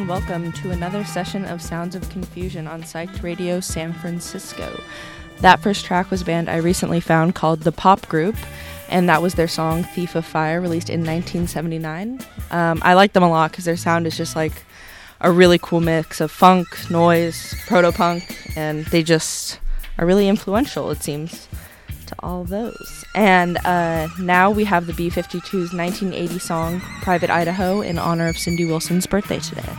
and welcome to another session of Sounds of Confusion on Psyched Radio San Francisco. That first track was a band I recently found called The Pop Group, and that was their song Thief of Fire, released in 1979. Um, I like them a lot because their sound is just like a really cool mix of funk, noise, proto punk, and they just are really influential, it seems, to all those. And uh, now we have the B 52's 1980 song Private Idaho in honor of Cindy Wilson's birthday today.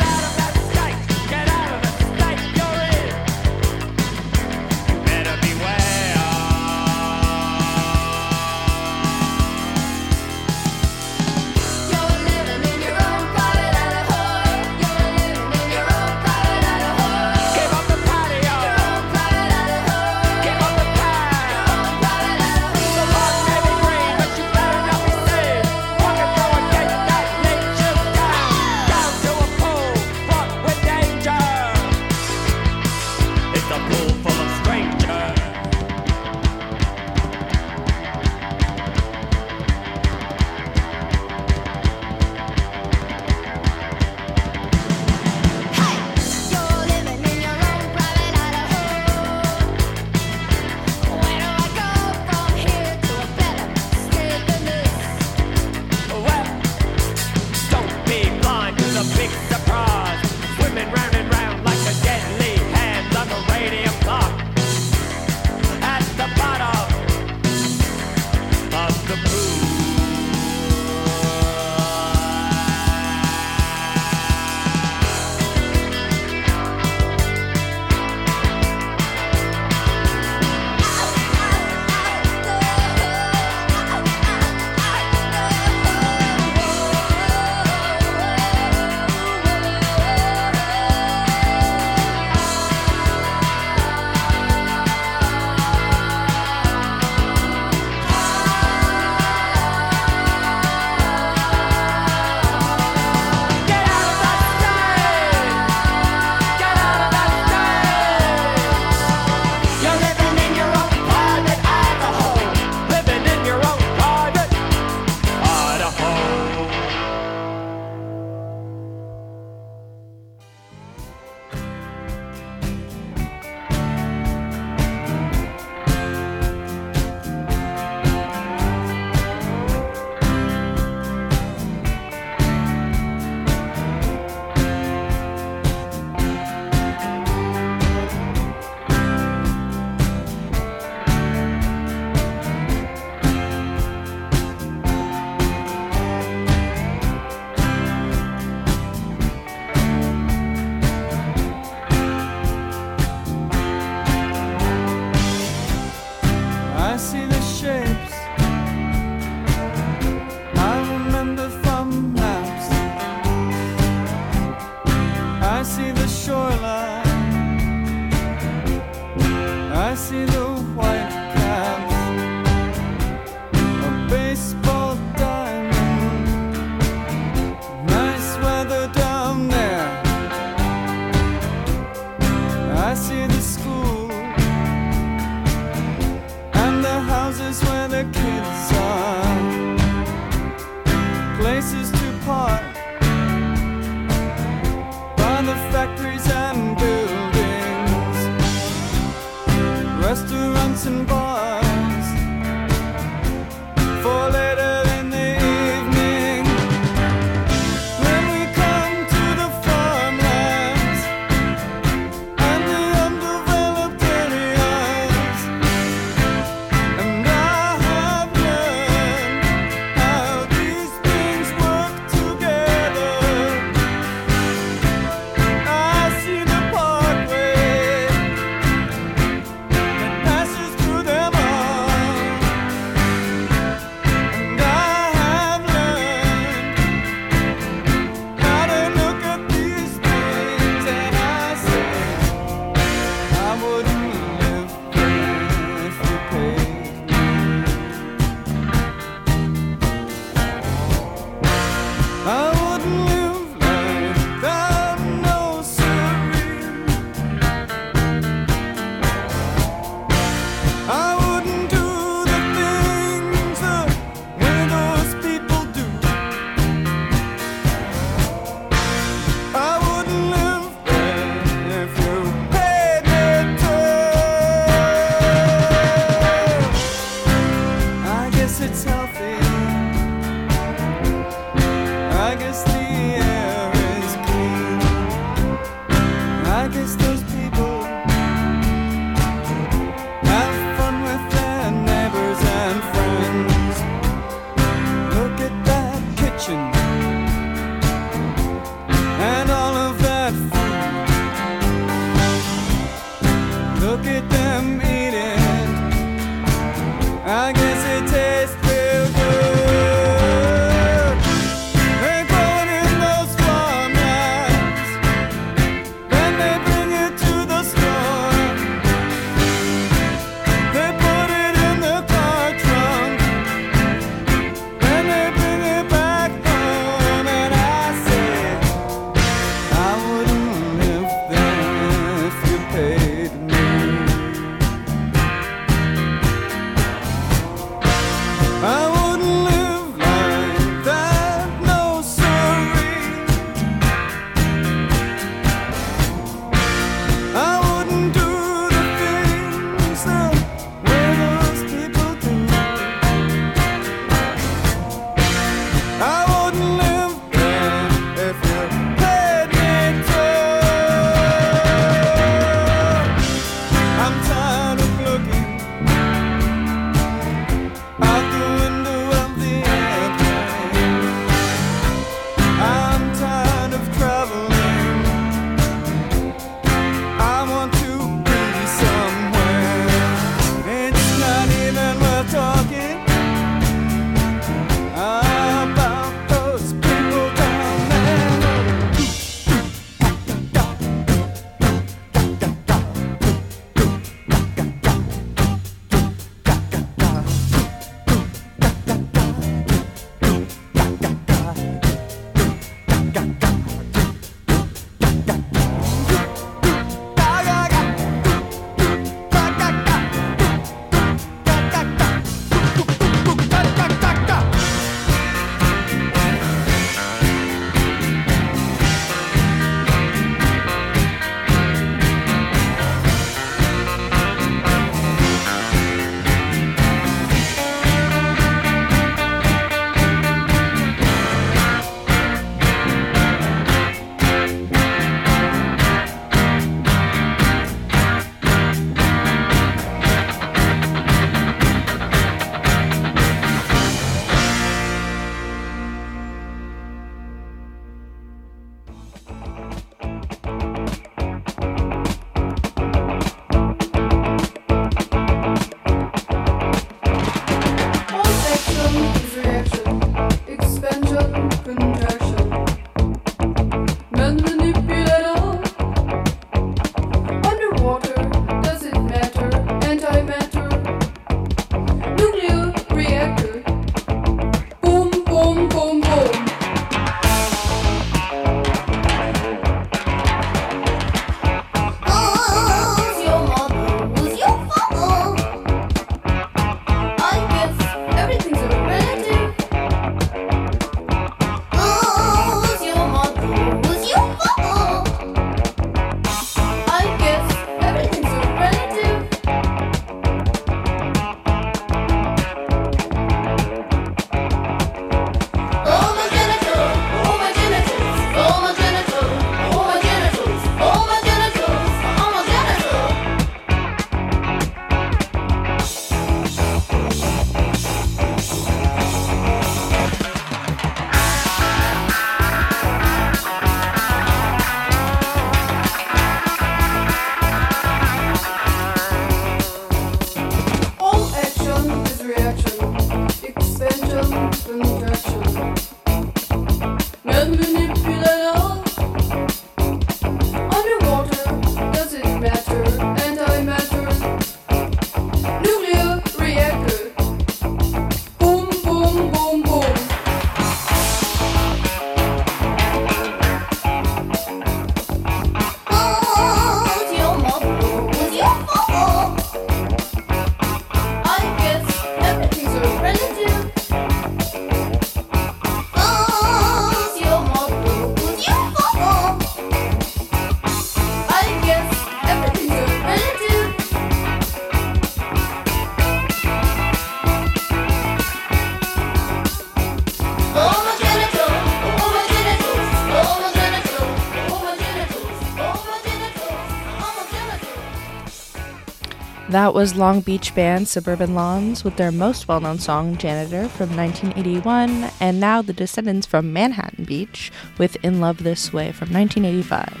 That was Long Beach band Suburban Lawns with their most well known song, Janitor, from 1981, and now the Descendents from Manhattan Beach with In Love This Way from 1985.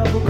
acabou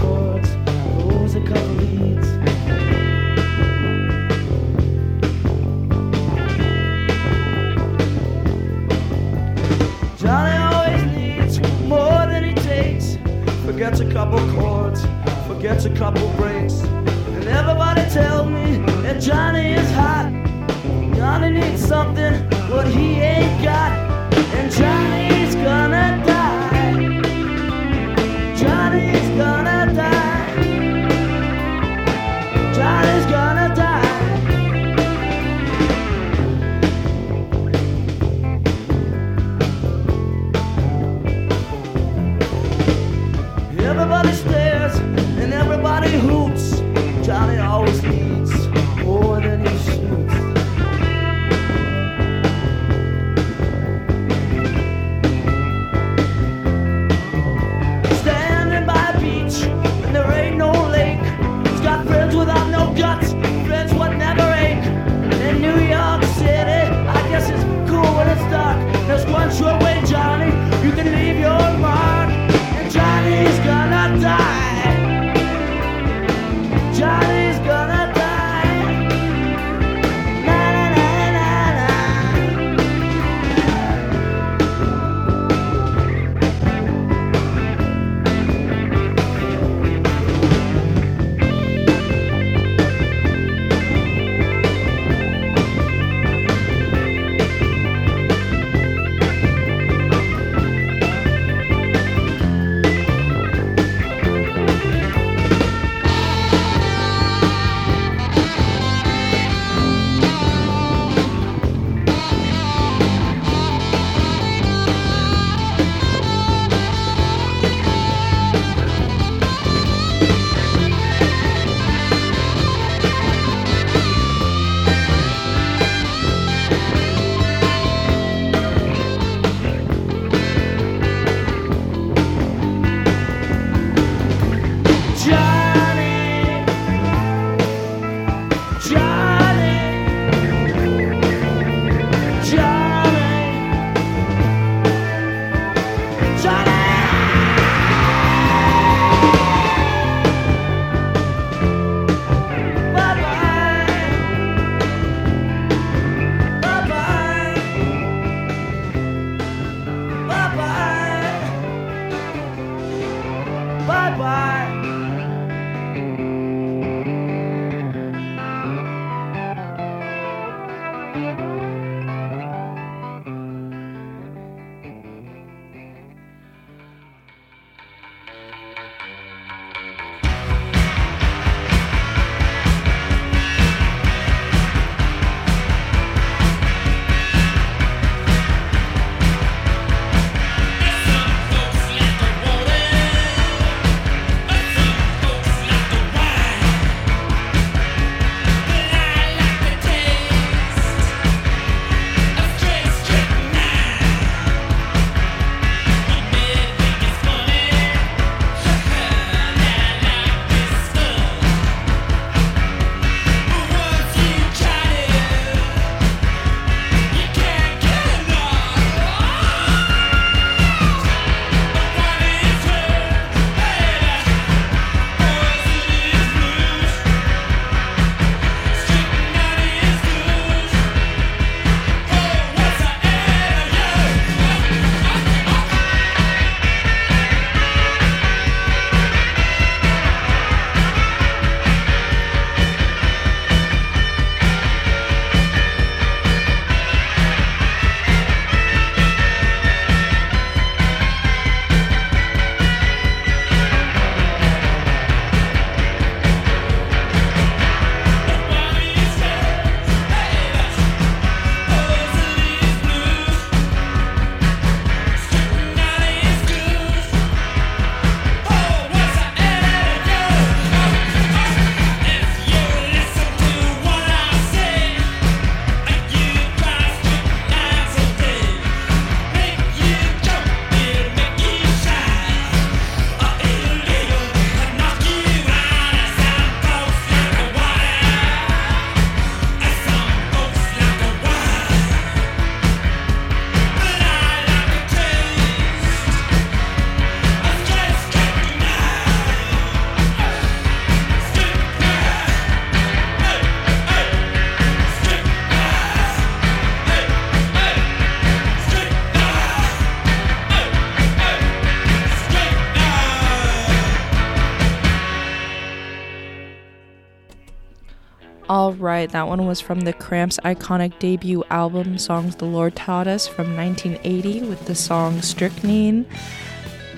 right, that one was from the Cramps' iconic debut album, Songs the Lord Taught Us, from 1980, with the song Strychnine.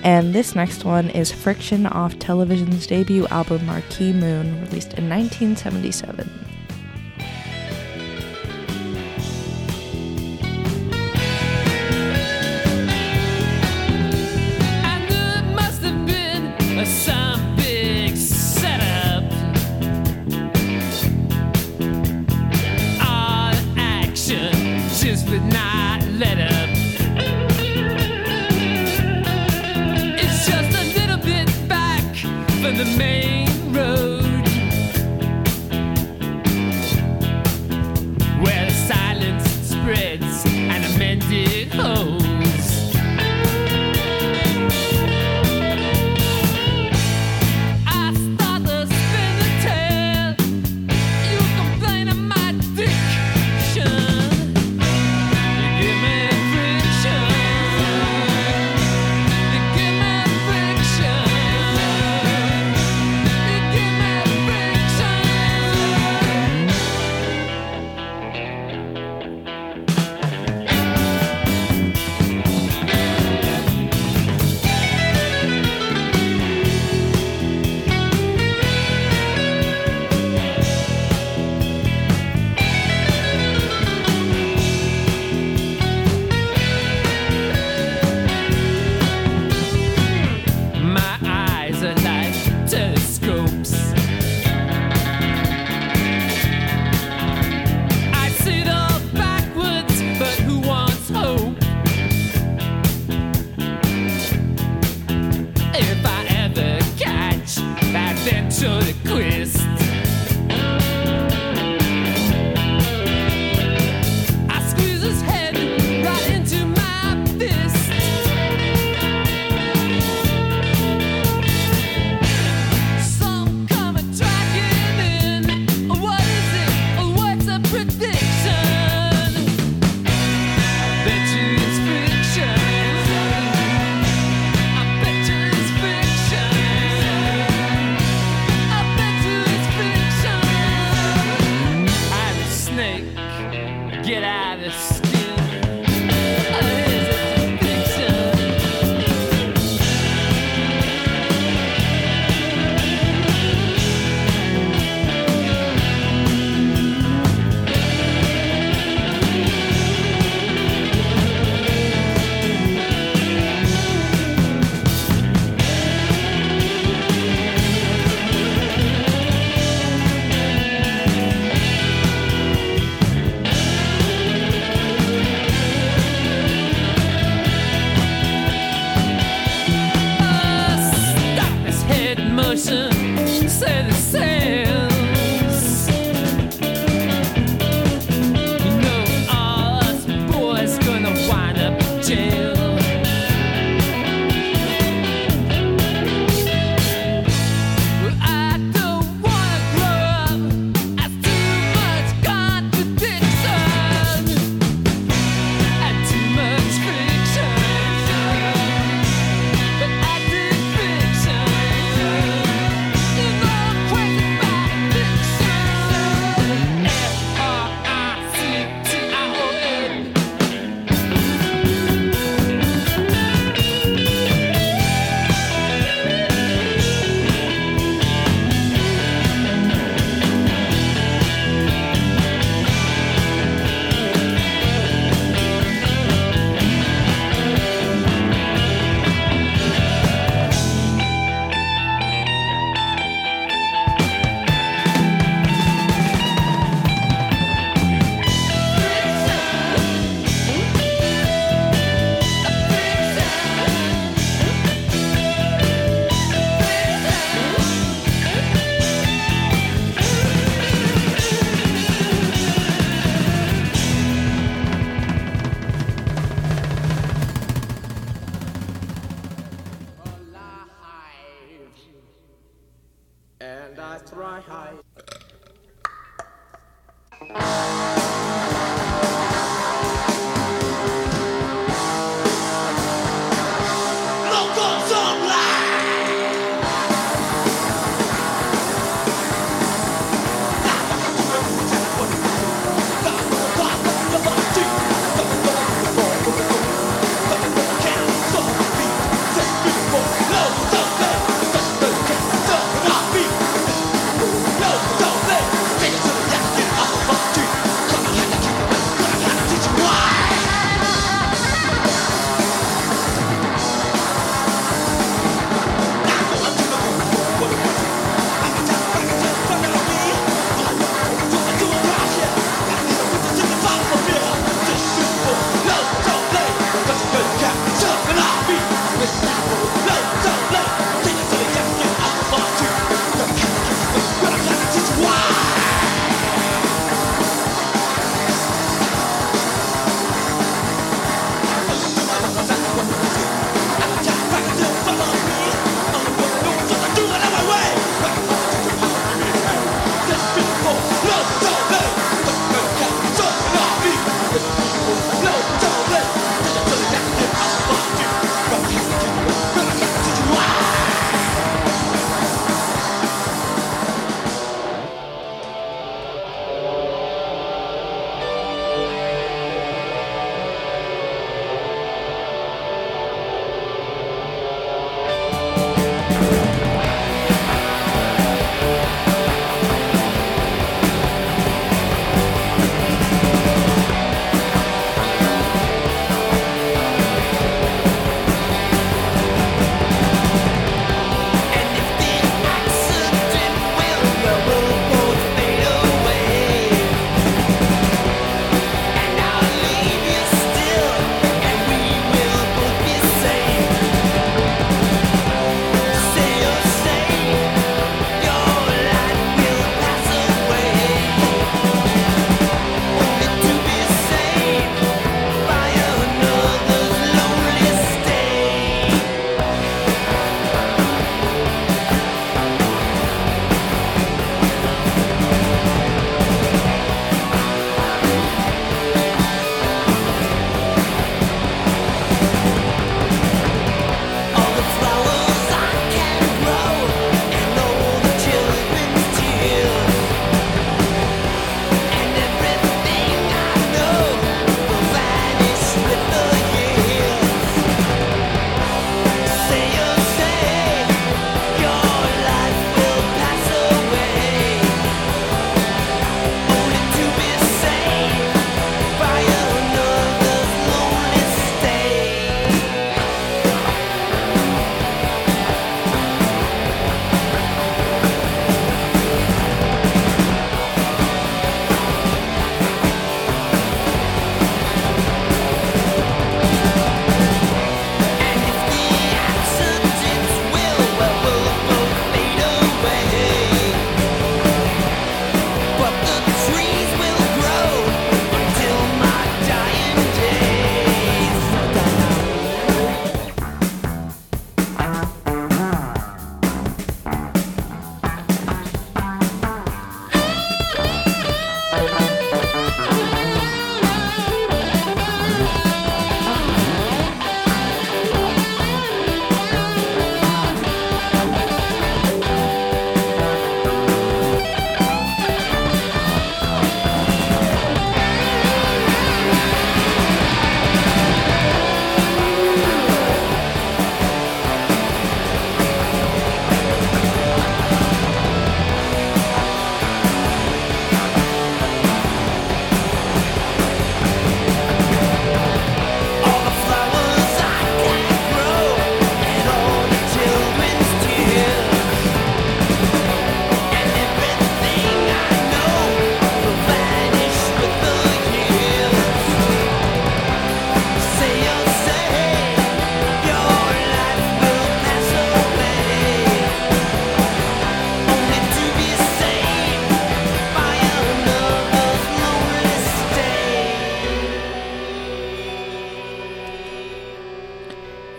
And this next one is Friction off television's debut album, Marquee Moon, released in 1977.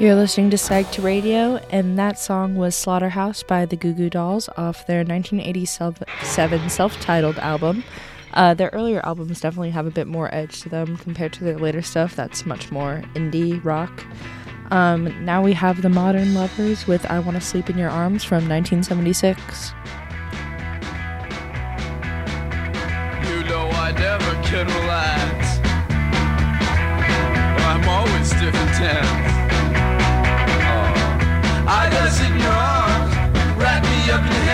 You're listening to Psyched Radio, and that song was Slaughterhouse by the Goo Goo Dolls off their 1987 self titled album. Uh, their earlier albums definitely have a bit more edge to them compared to their later stuff that's much more indie rock. Um, now we have the Modern Lovers with I Want to Sleep in Your Arms from 1976. You know I never can relax. I'm always tense. I your arms, wrap me up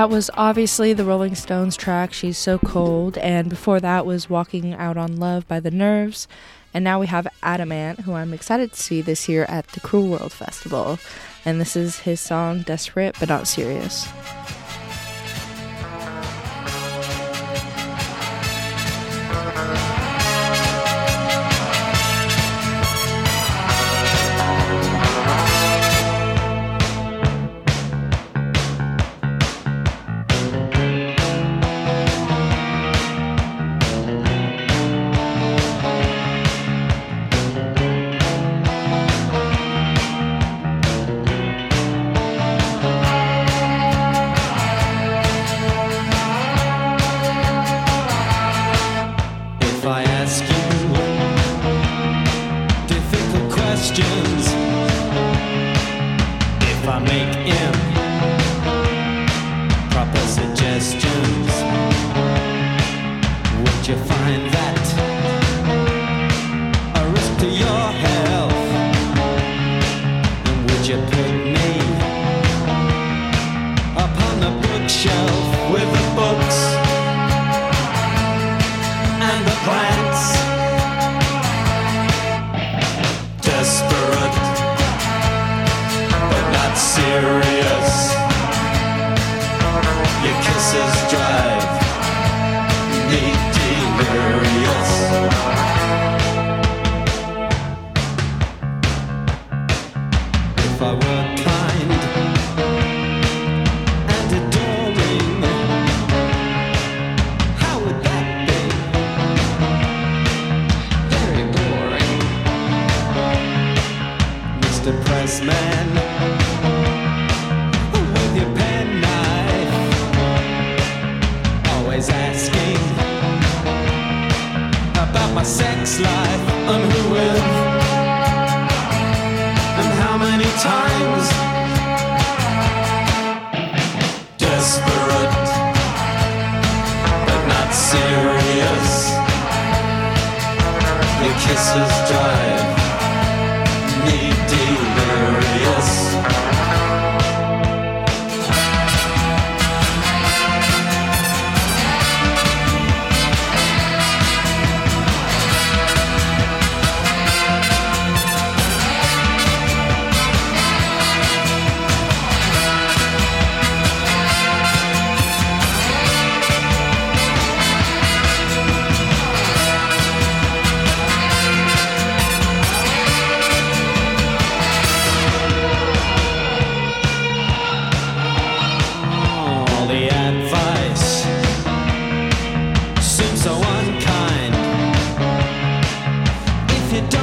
That was obviously the Rolling Stones track, She's So Cold, and before that was Walking Out on Love by The Nerves. And now we have Adam Ant, who I'm excited to see this year at the Cruel World Festival. And this is his song Desperate But Not Serious.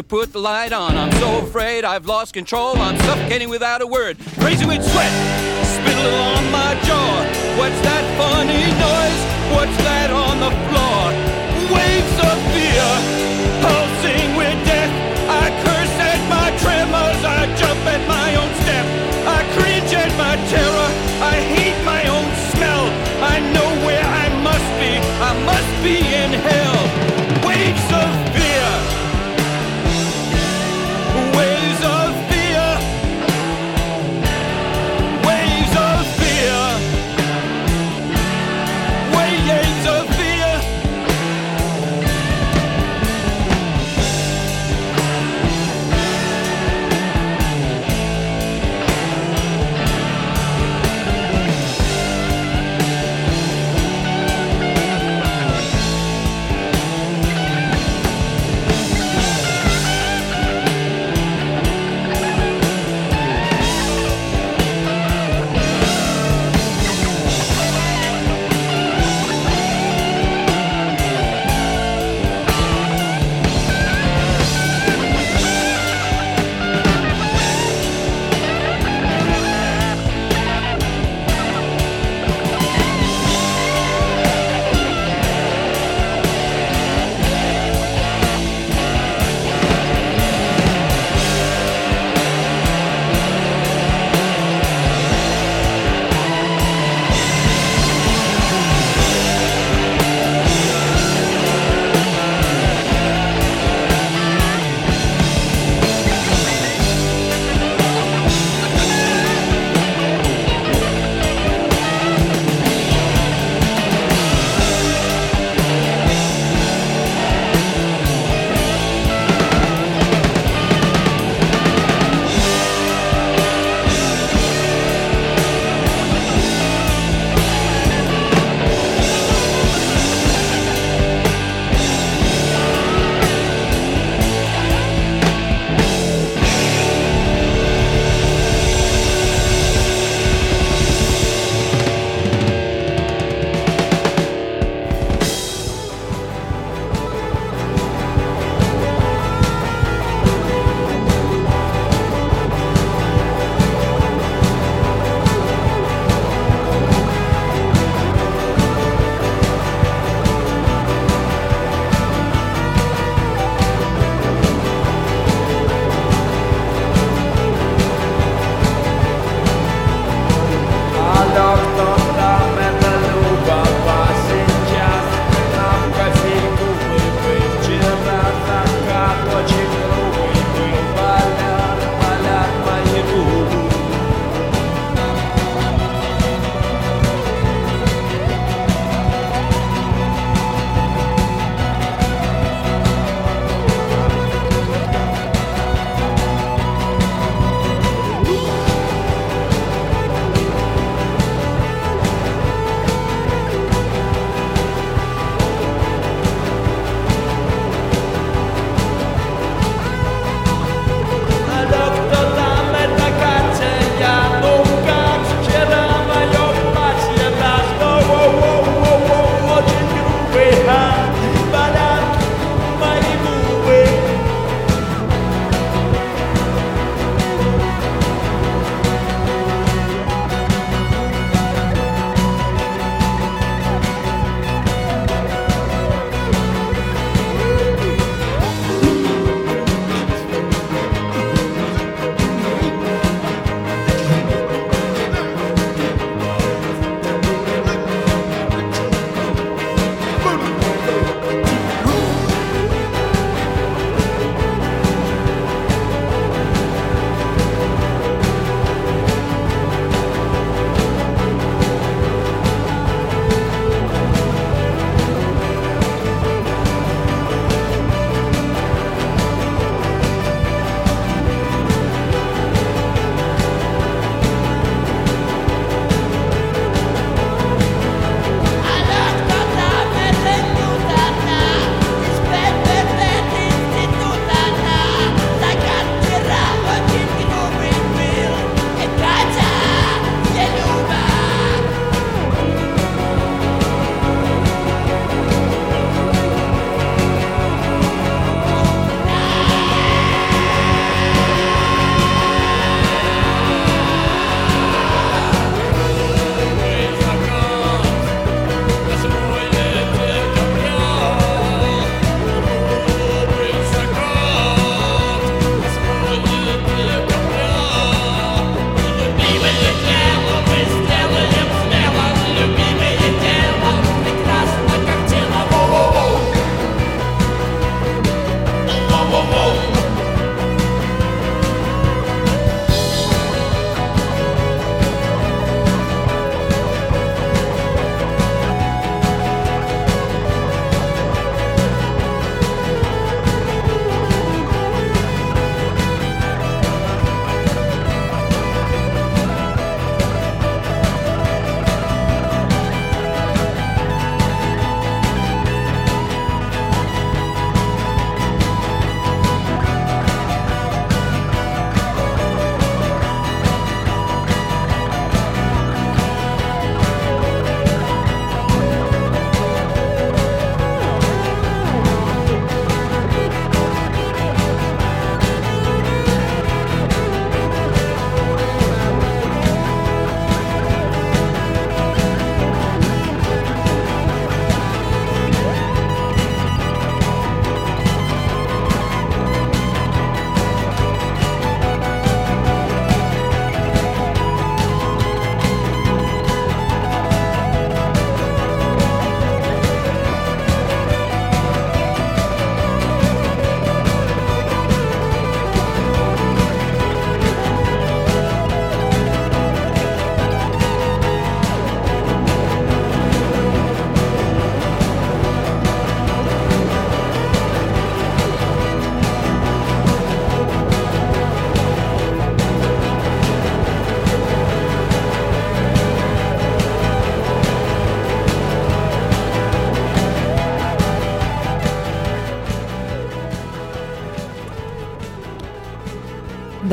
to put the light on. I'm so afraid I've lost control. I'm suffocating without a word, crazy with sweat, spittle on my jaw. What's that?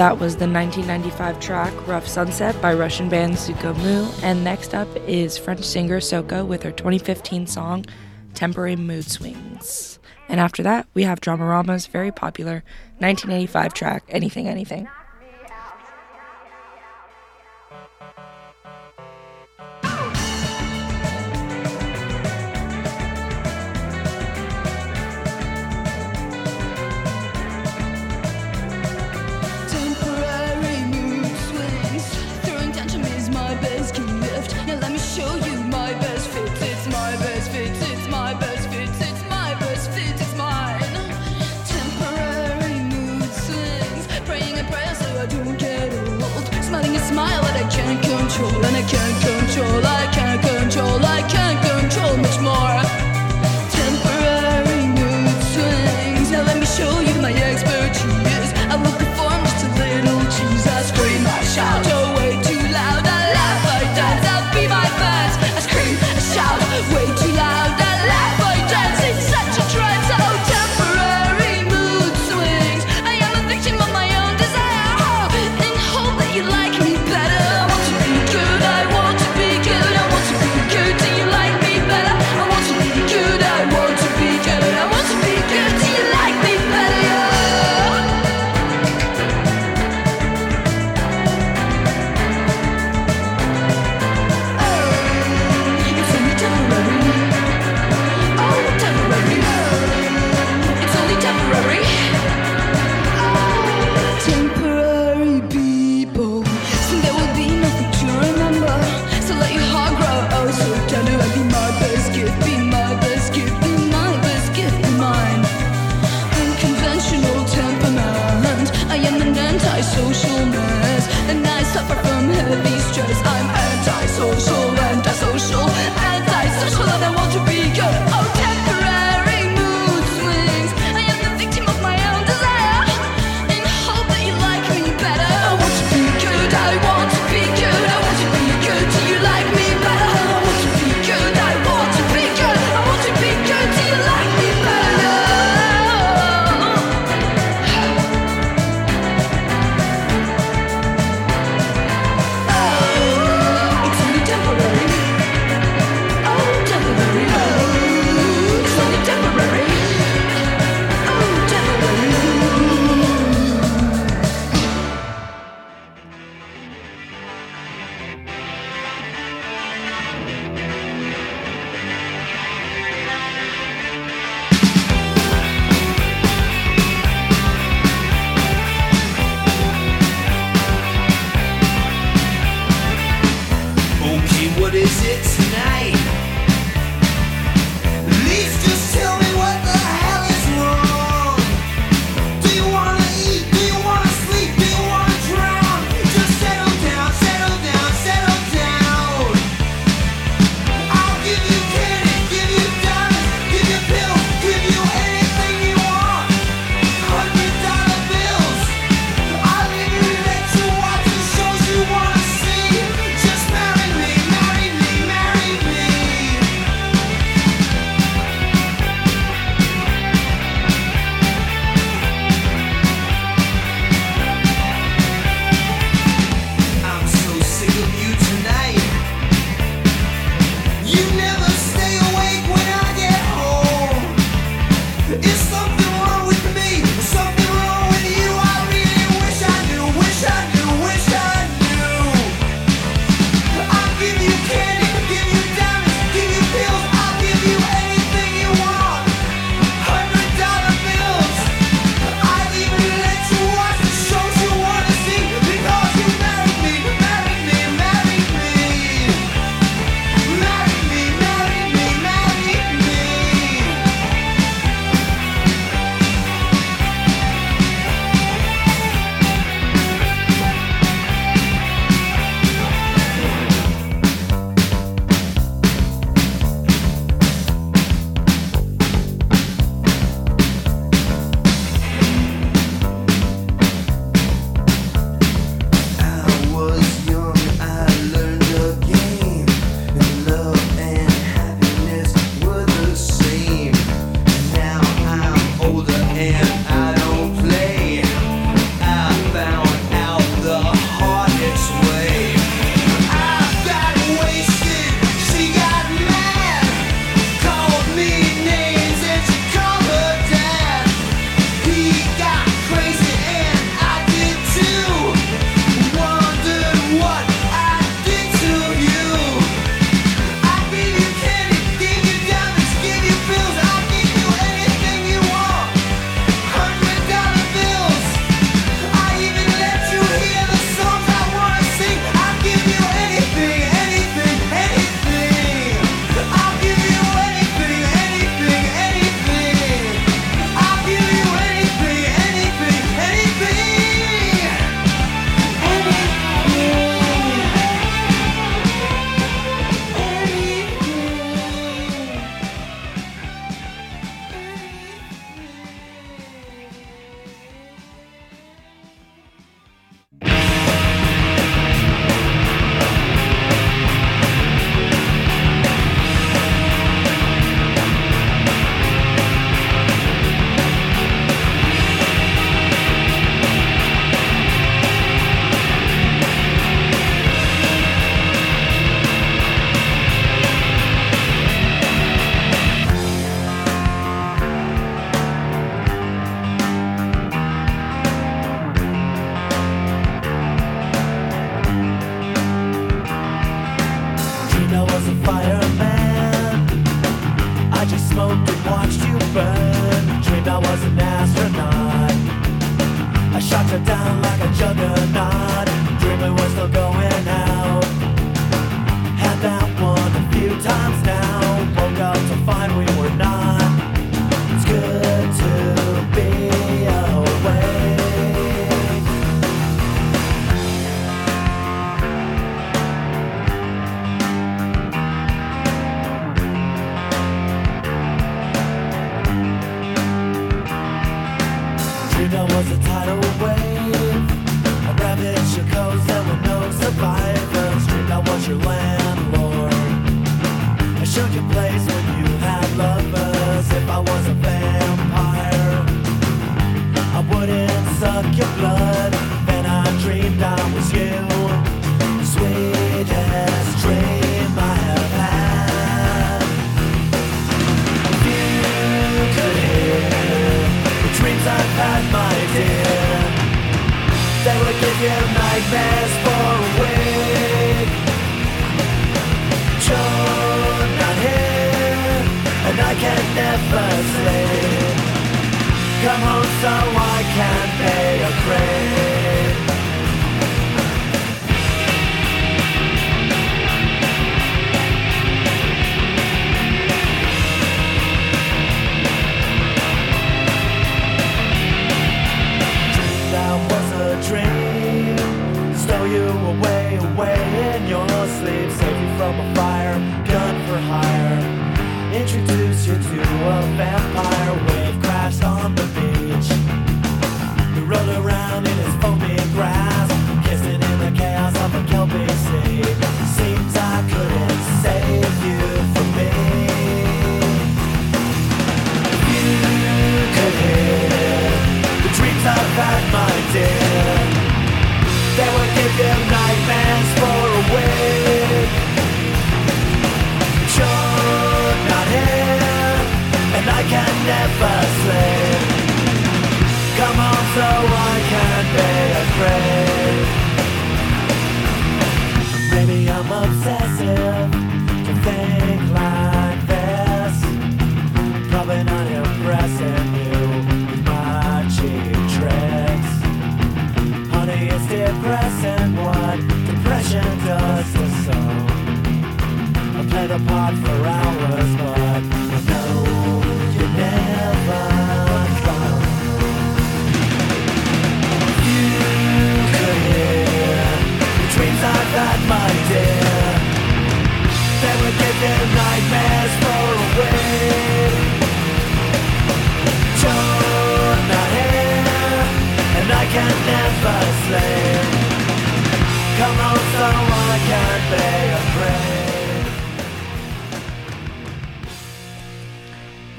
that was the 1995 track Rough Sunset by Russian band Zvuki Mu. And next up is French singer Soko with her 2015 song Temporary Mood Swings. And after that, we have Dramarama's very popular 1985 track Anything Anything.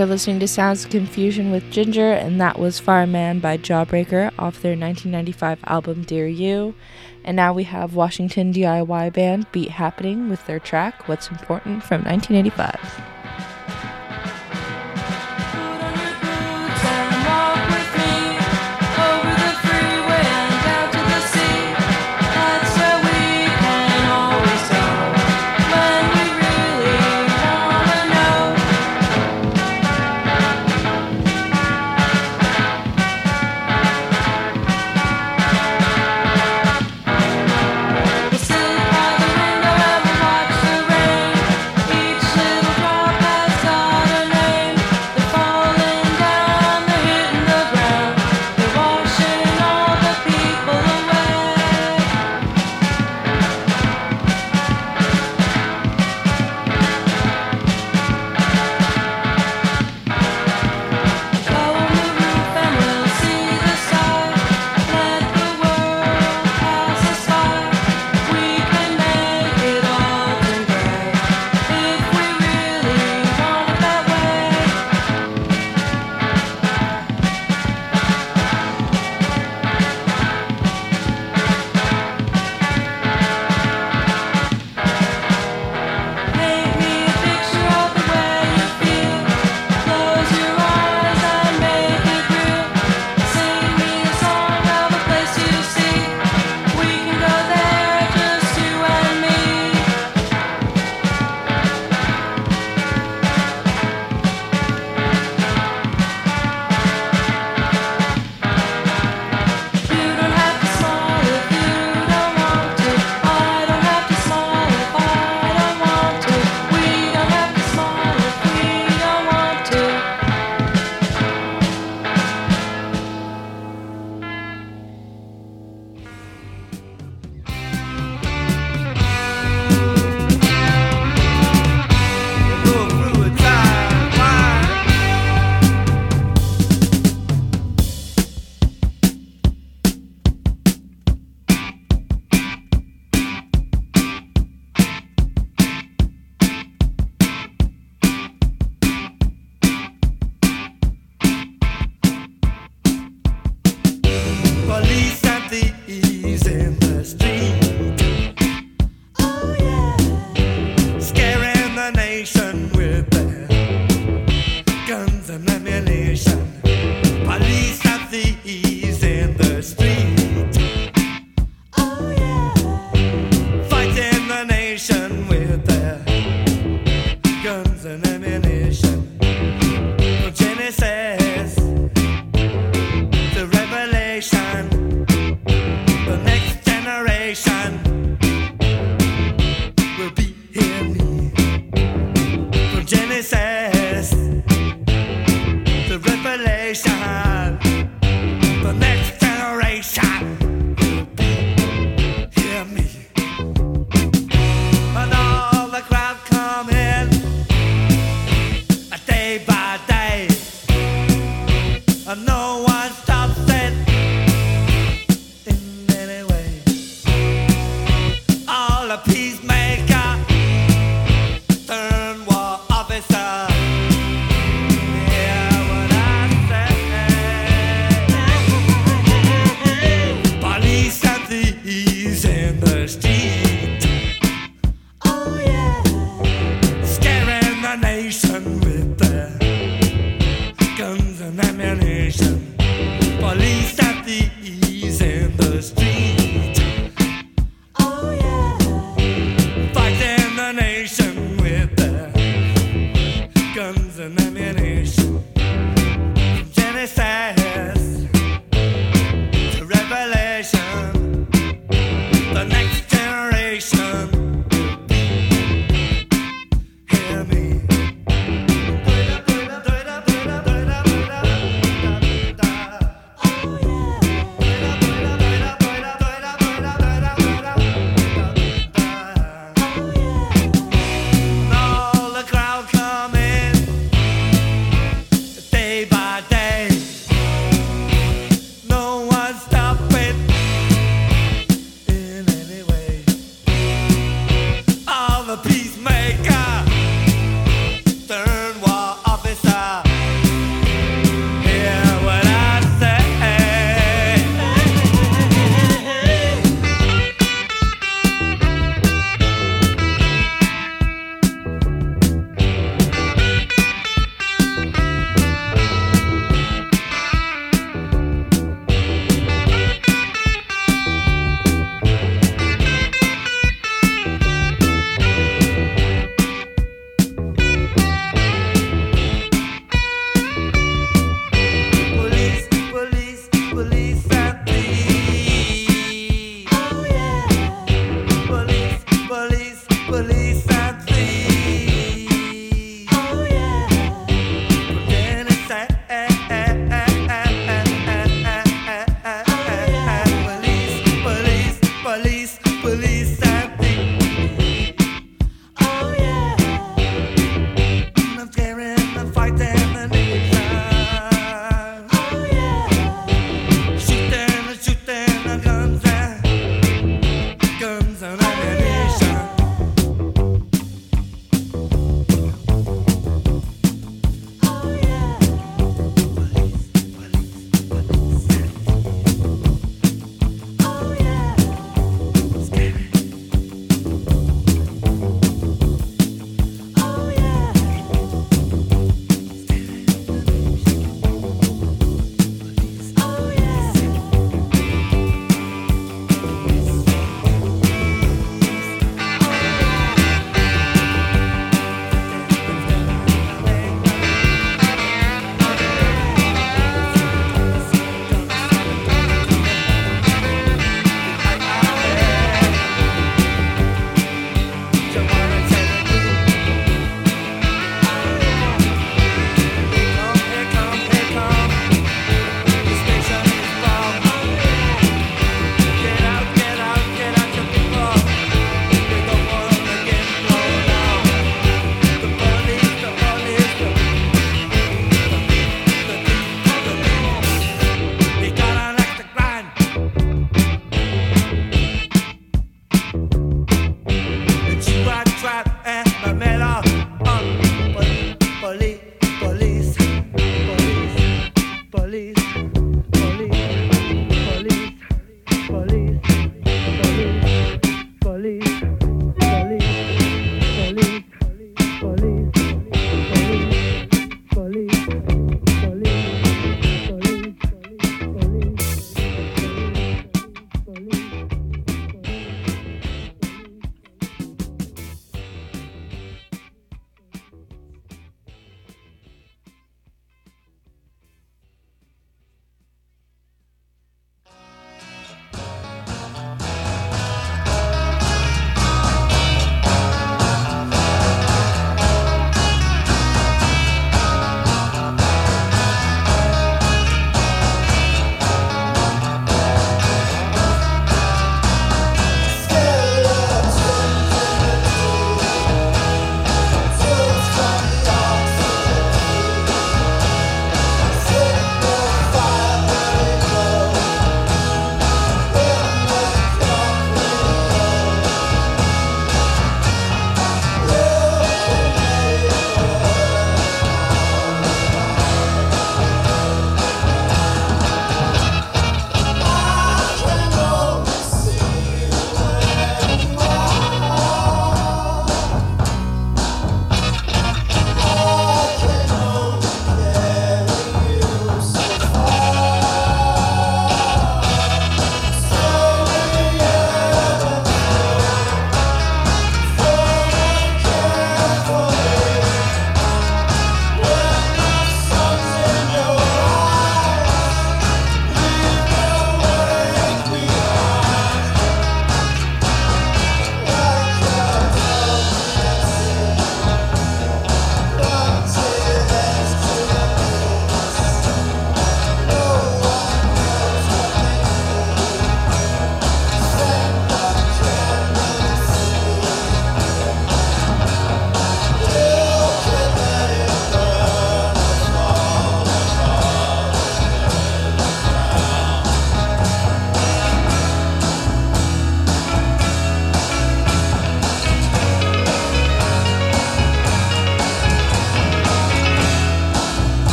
You're listening to Sounds of Confusion with Ginger, and that was Fireman by Jawbreaker off their 1995 album Dear You. And now we have Washington DIY band Beat Happening with their track What's Important from 1985.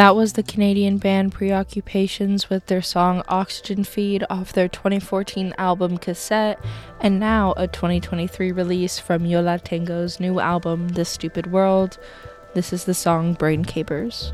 That was the Canadian band Preoccupations with their song Oxygen Feed off their 2014 album Cassette, and now a 2023 release from Yo La Tengo's new album The Stupid World. This is the song Brain Capers.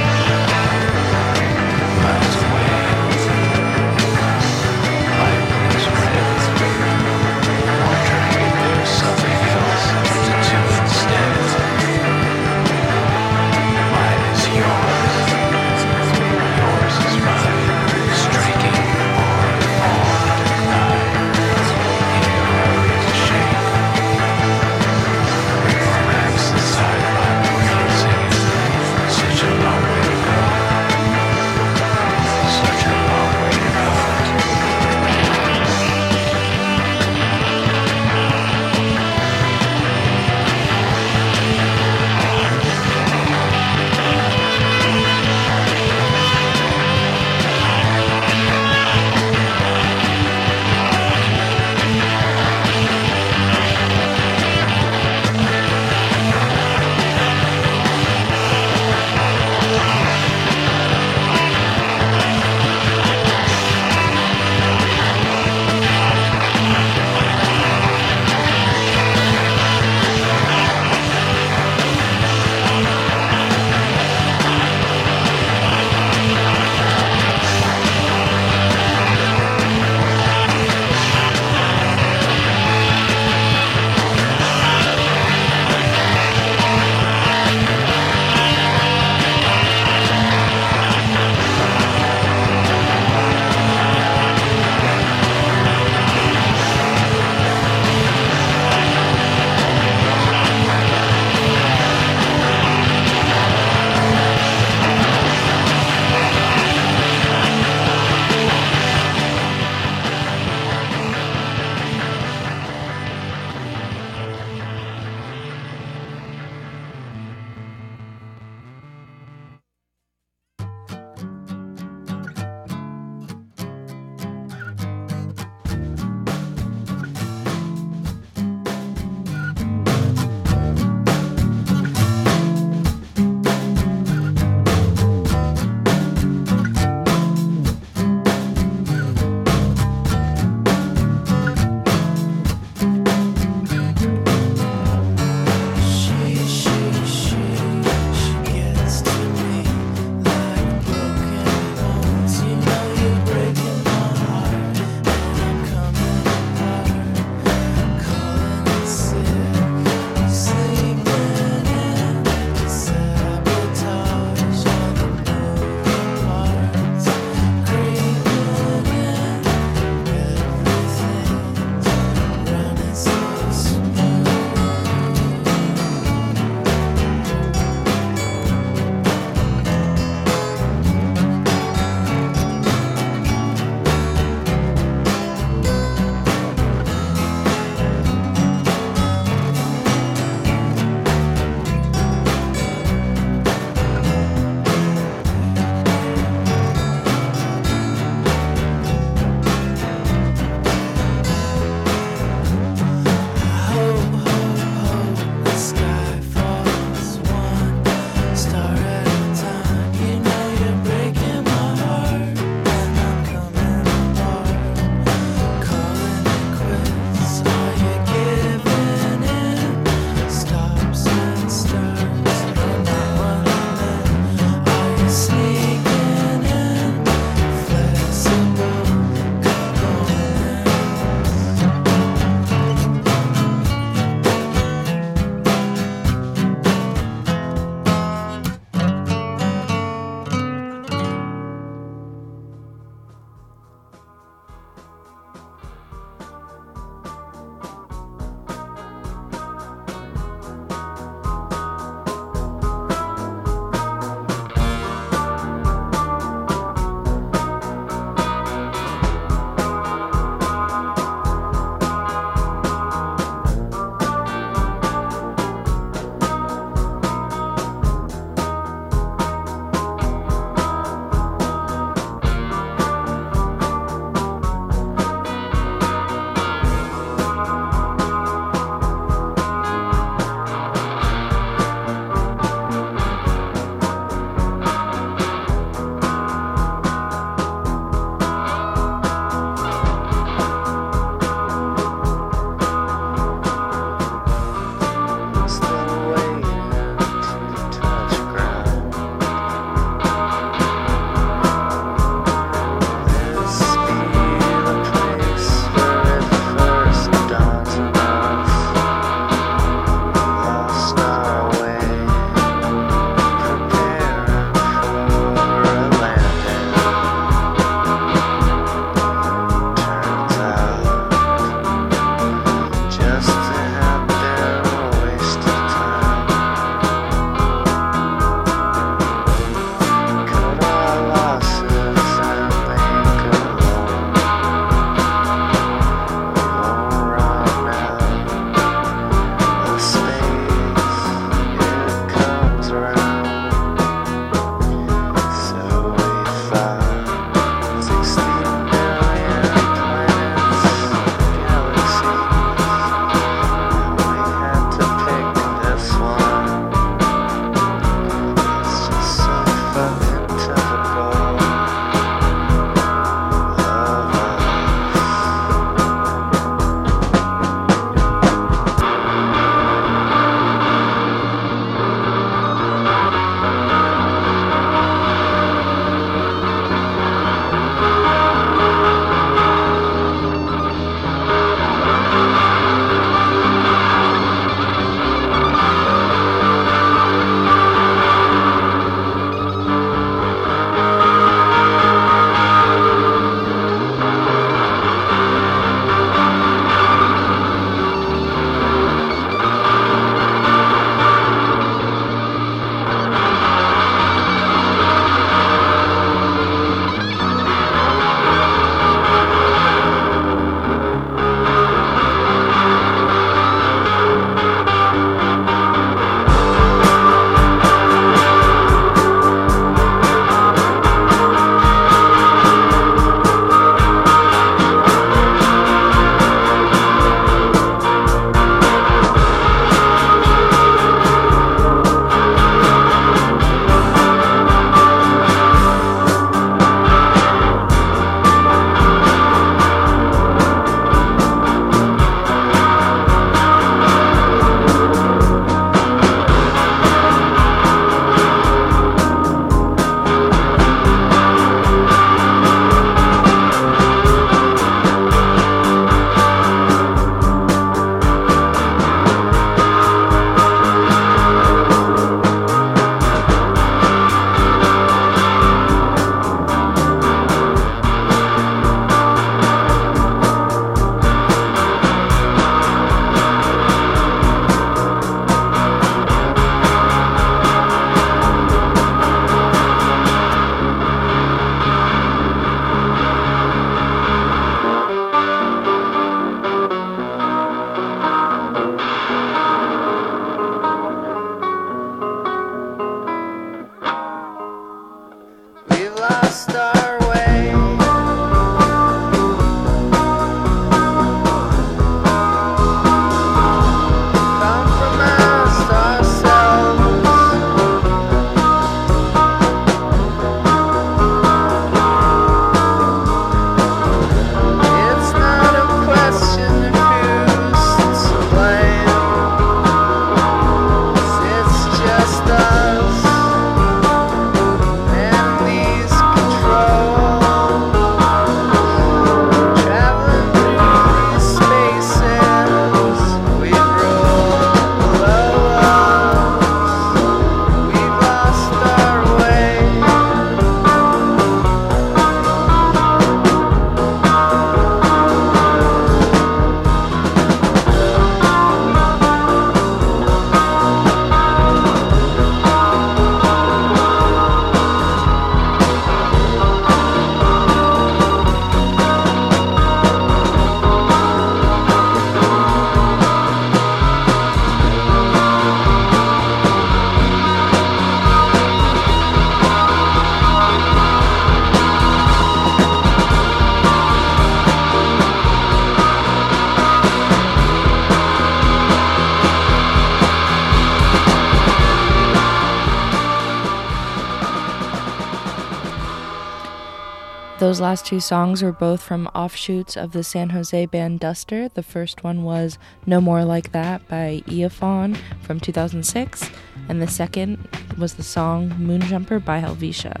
Those last two songs were both from offshoots of the San Jose band Duster. The first one was No More Like That by Eiafuawn from 2006, and the second was the song Moonjumper by Helvetia.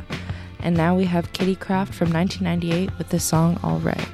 And now we have Kitty Craft from 1998 with the song All Right.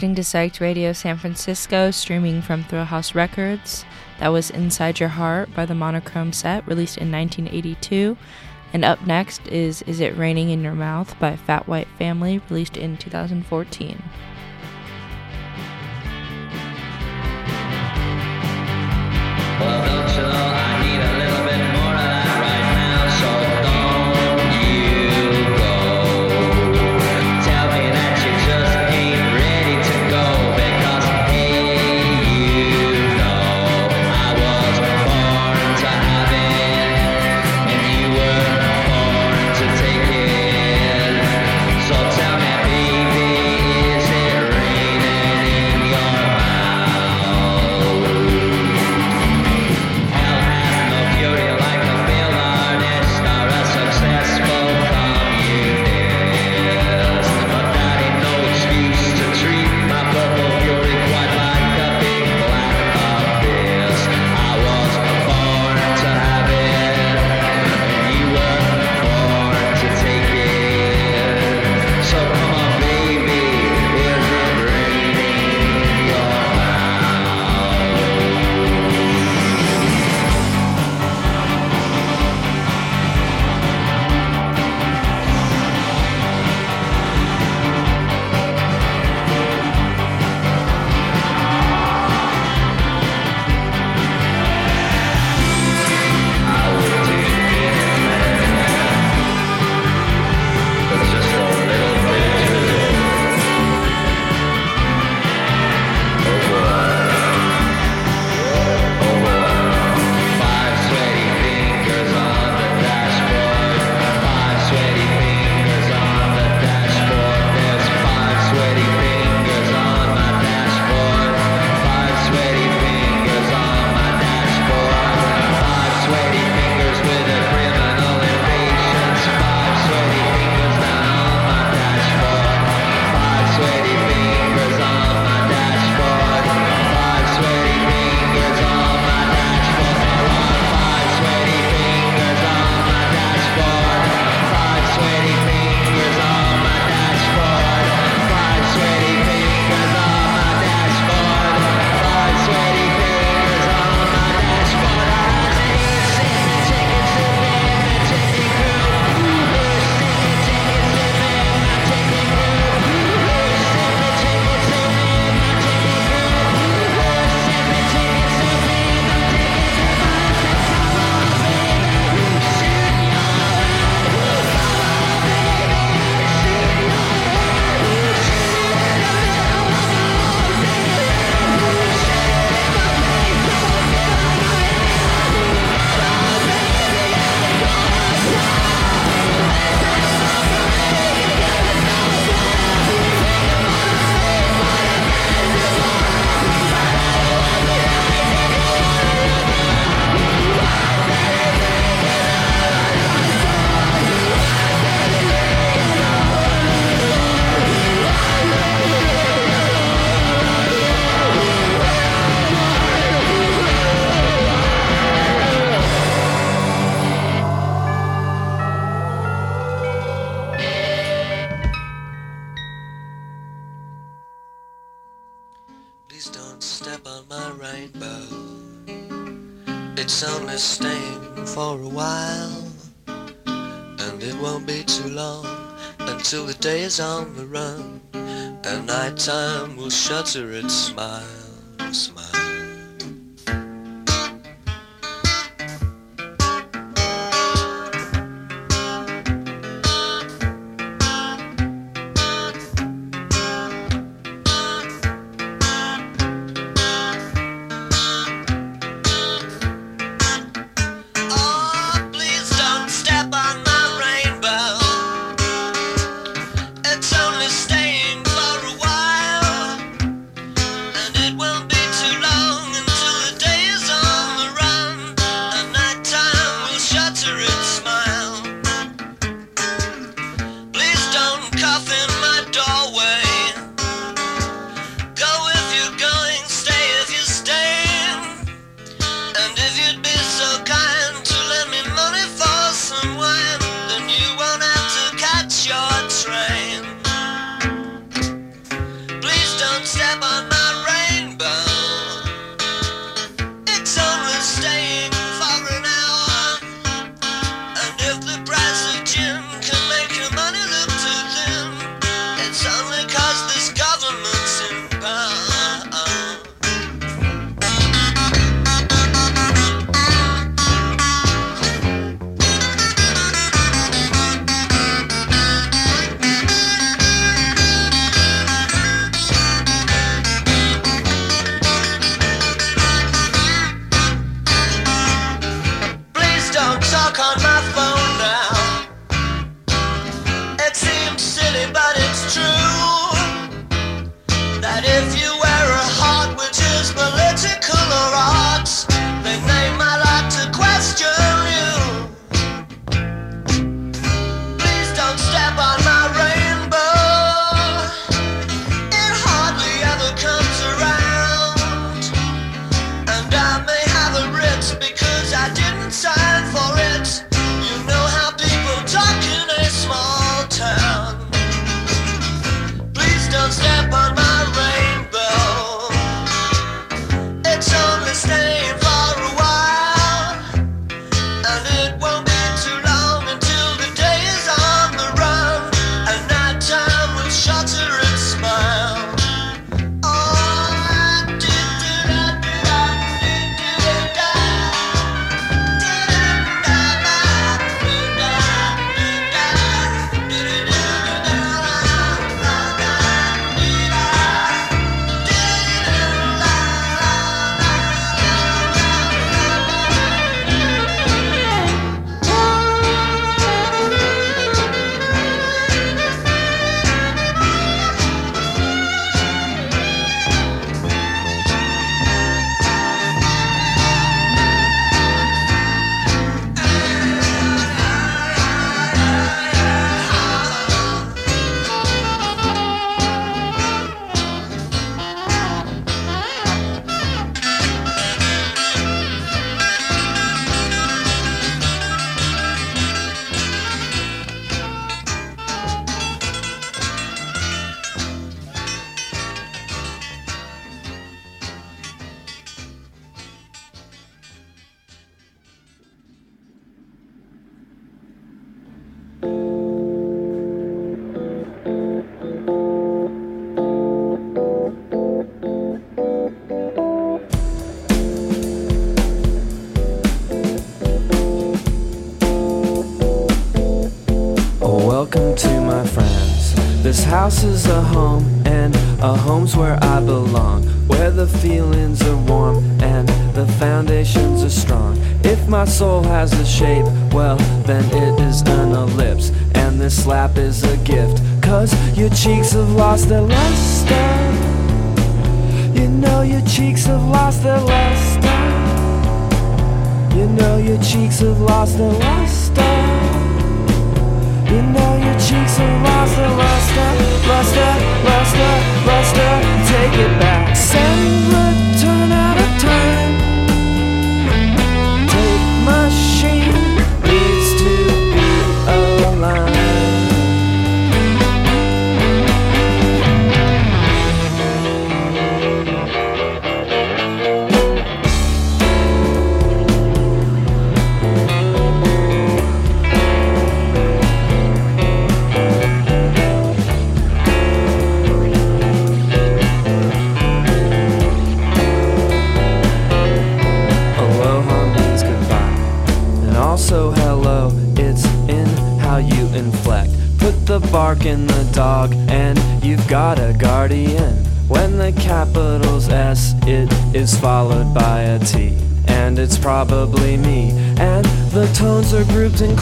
listening to Psyched Radio San Francisco, streaming from Thrillhouse Records. That was Inside Your Heart by the Monochrome Set, released in 1982. And up next is Is It Raining in Your Mouth by Fat White Family, released in 2014.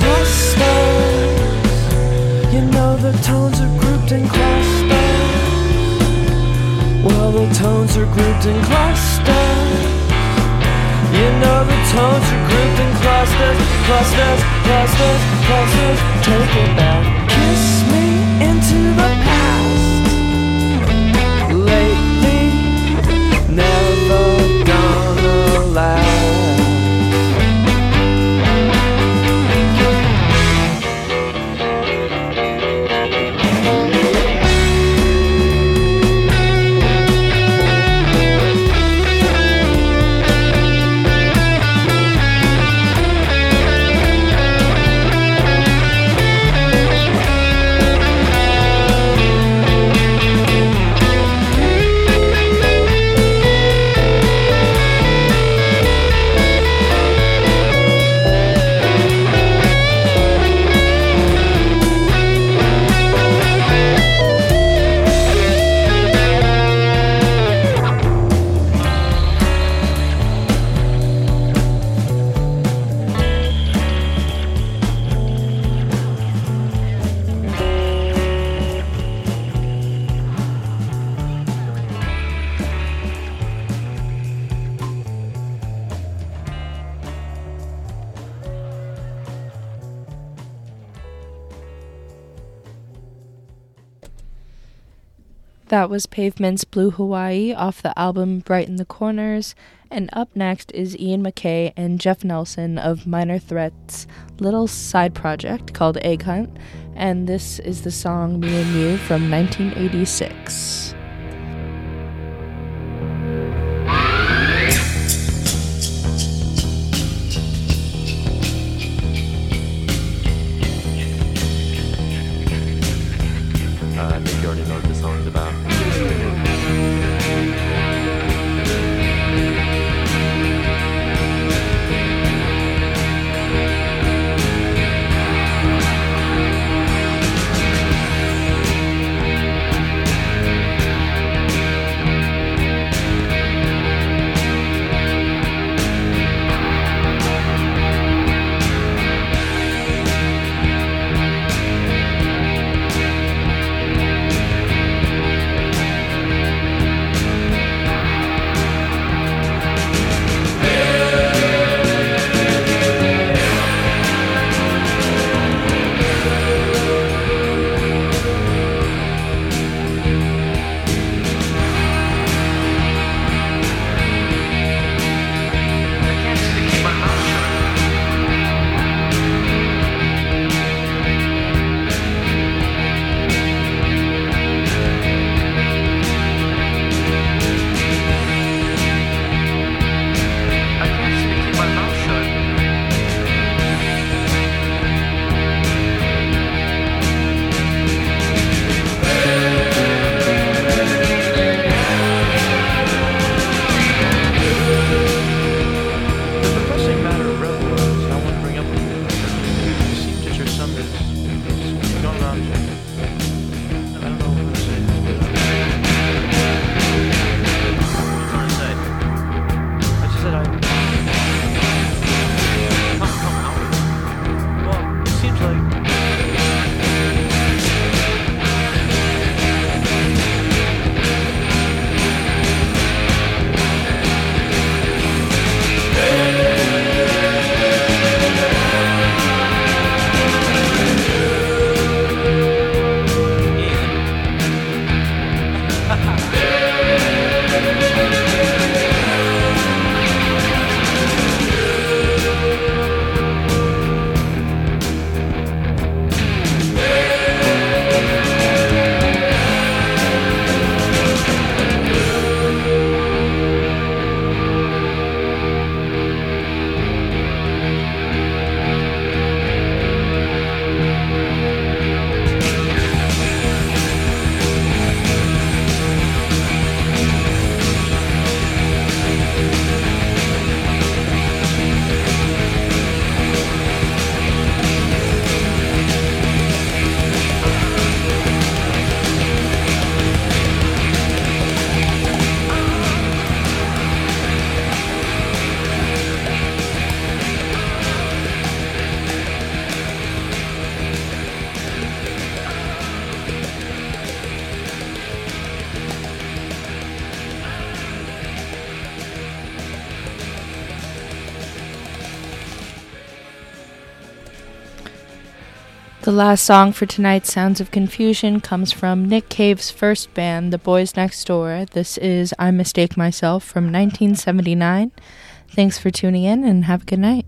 Clusters. You know the tones are grouped in clusters. Well, the tones are grouped in clusters. You know the tones are grouped in clusters, clusters, clusters, clusters. Take it back. Kiss me into the past. Lately, never gonna last. That was Pavement's Blue Hawaii off the album Brighten the Corners. And up next is Ian MacKaye and Jeff Nelson of Minor Threat's little side project called Egg Hunt. And this is the song Me and You from 1986. last song for tonight's Sounds of Confusion comes from Nick Cave's first band, The Boys Next Door. This is I Mistake Myself from 1979. Thanks for tuning in and have a good night.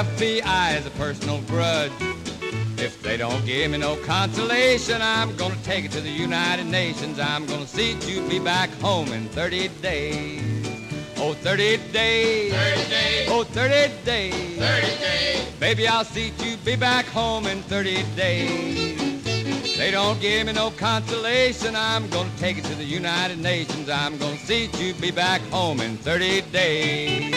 FBI as a personal grudge. If they don't give me no consolation, I'm gonna take it to the United Nations. I'm gonna see you be back home in 30 days. Oh, 30 days. 30 days. Oh, 30 days. 30 days. Baby, I'll see you be back home in 30 days. They don't give me no consolation. I'm gonna take it to the United Nations. I'm gonna see you be back home in 30 days.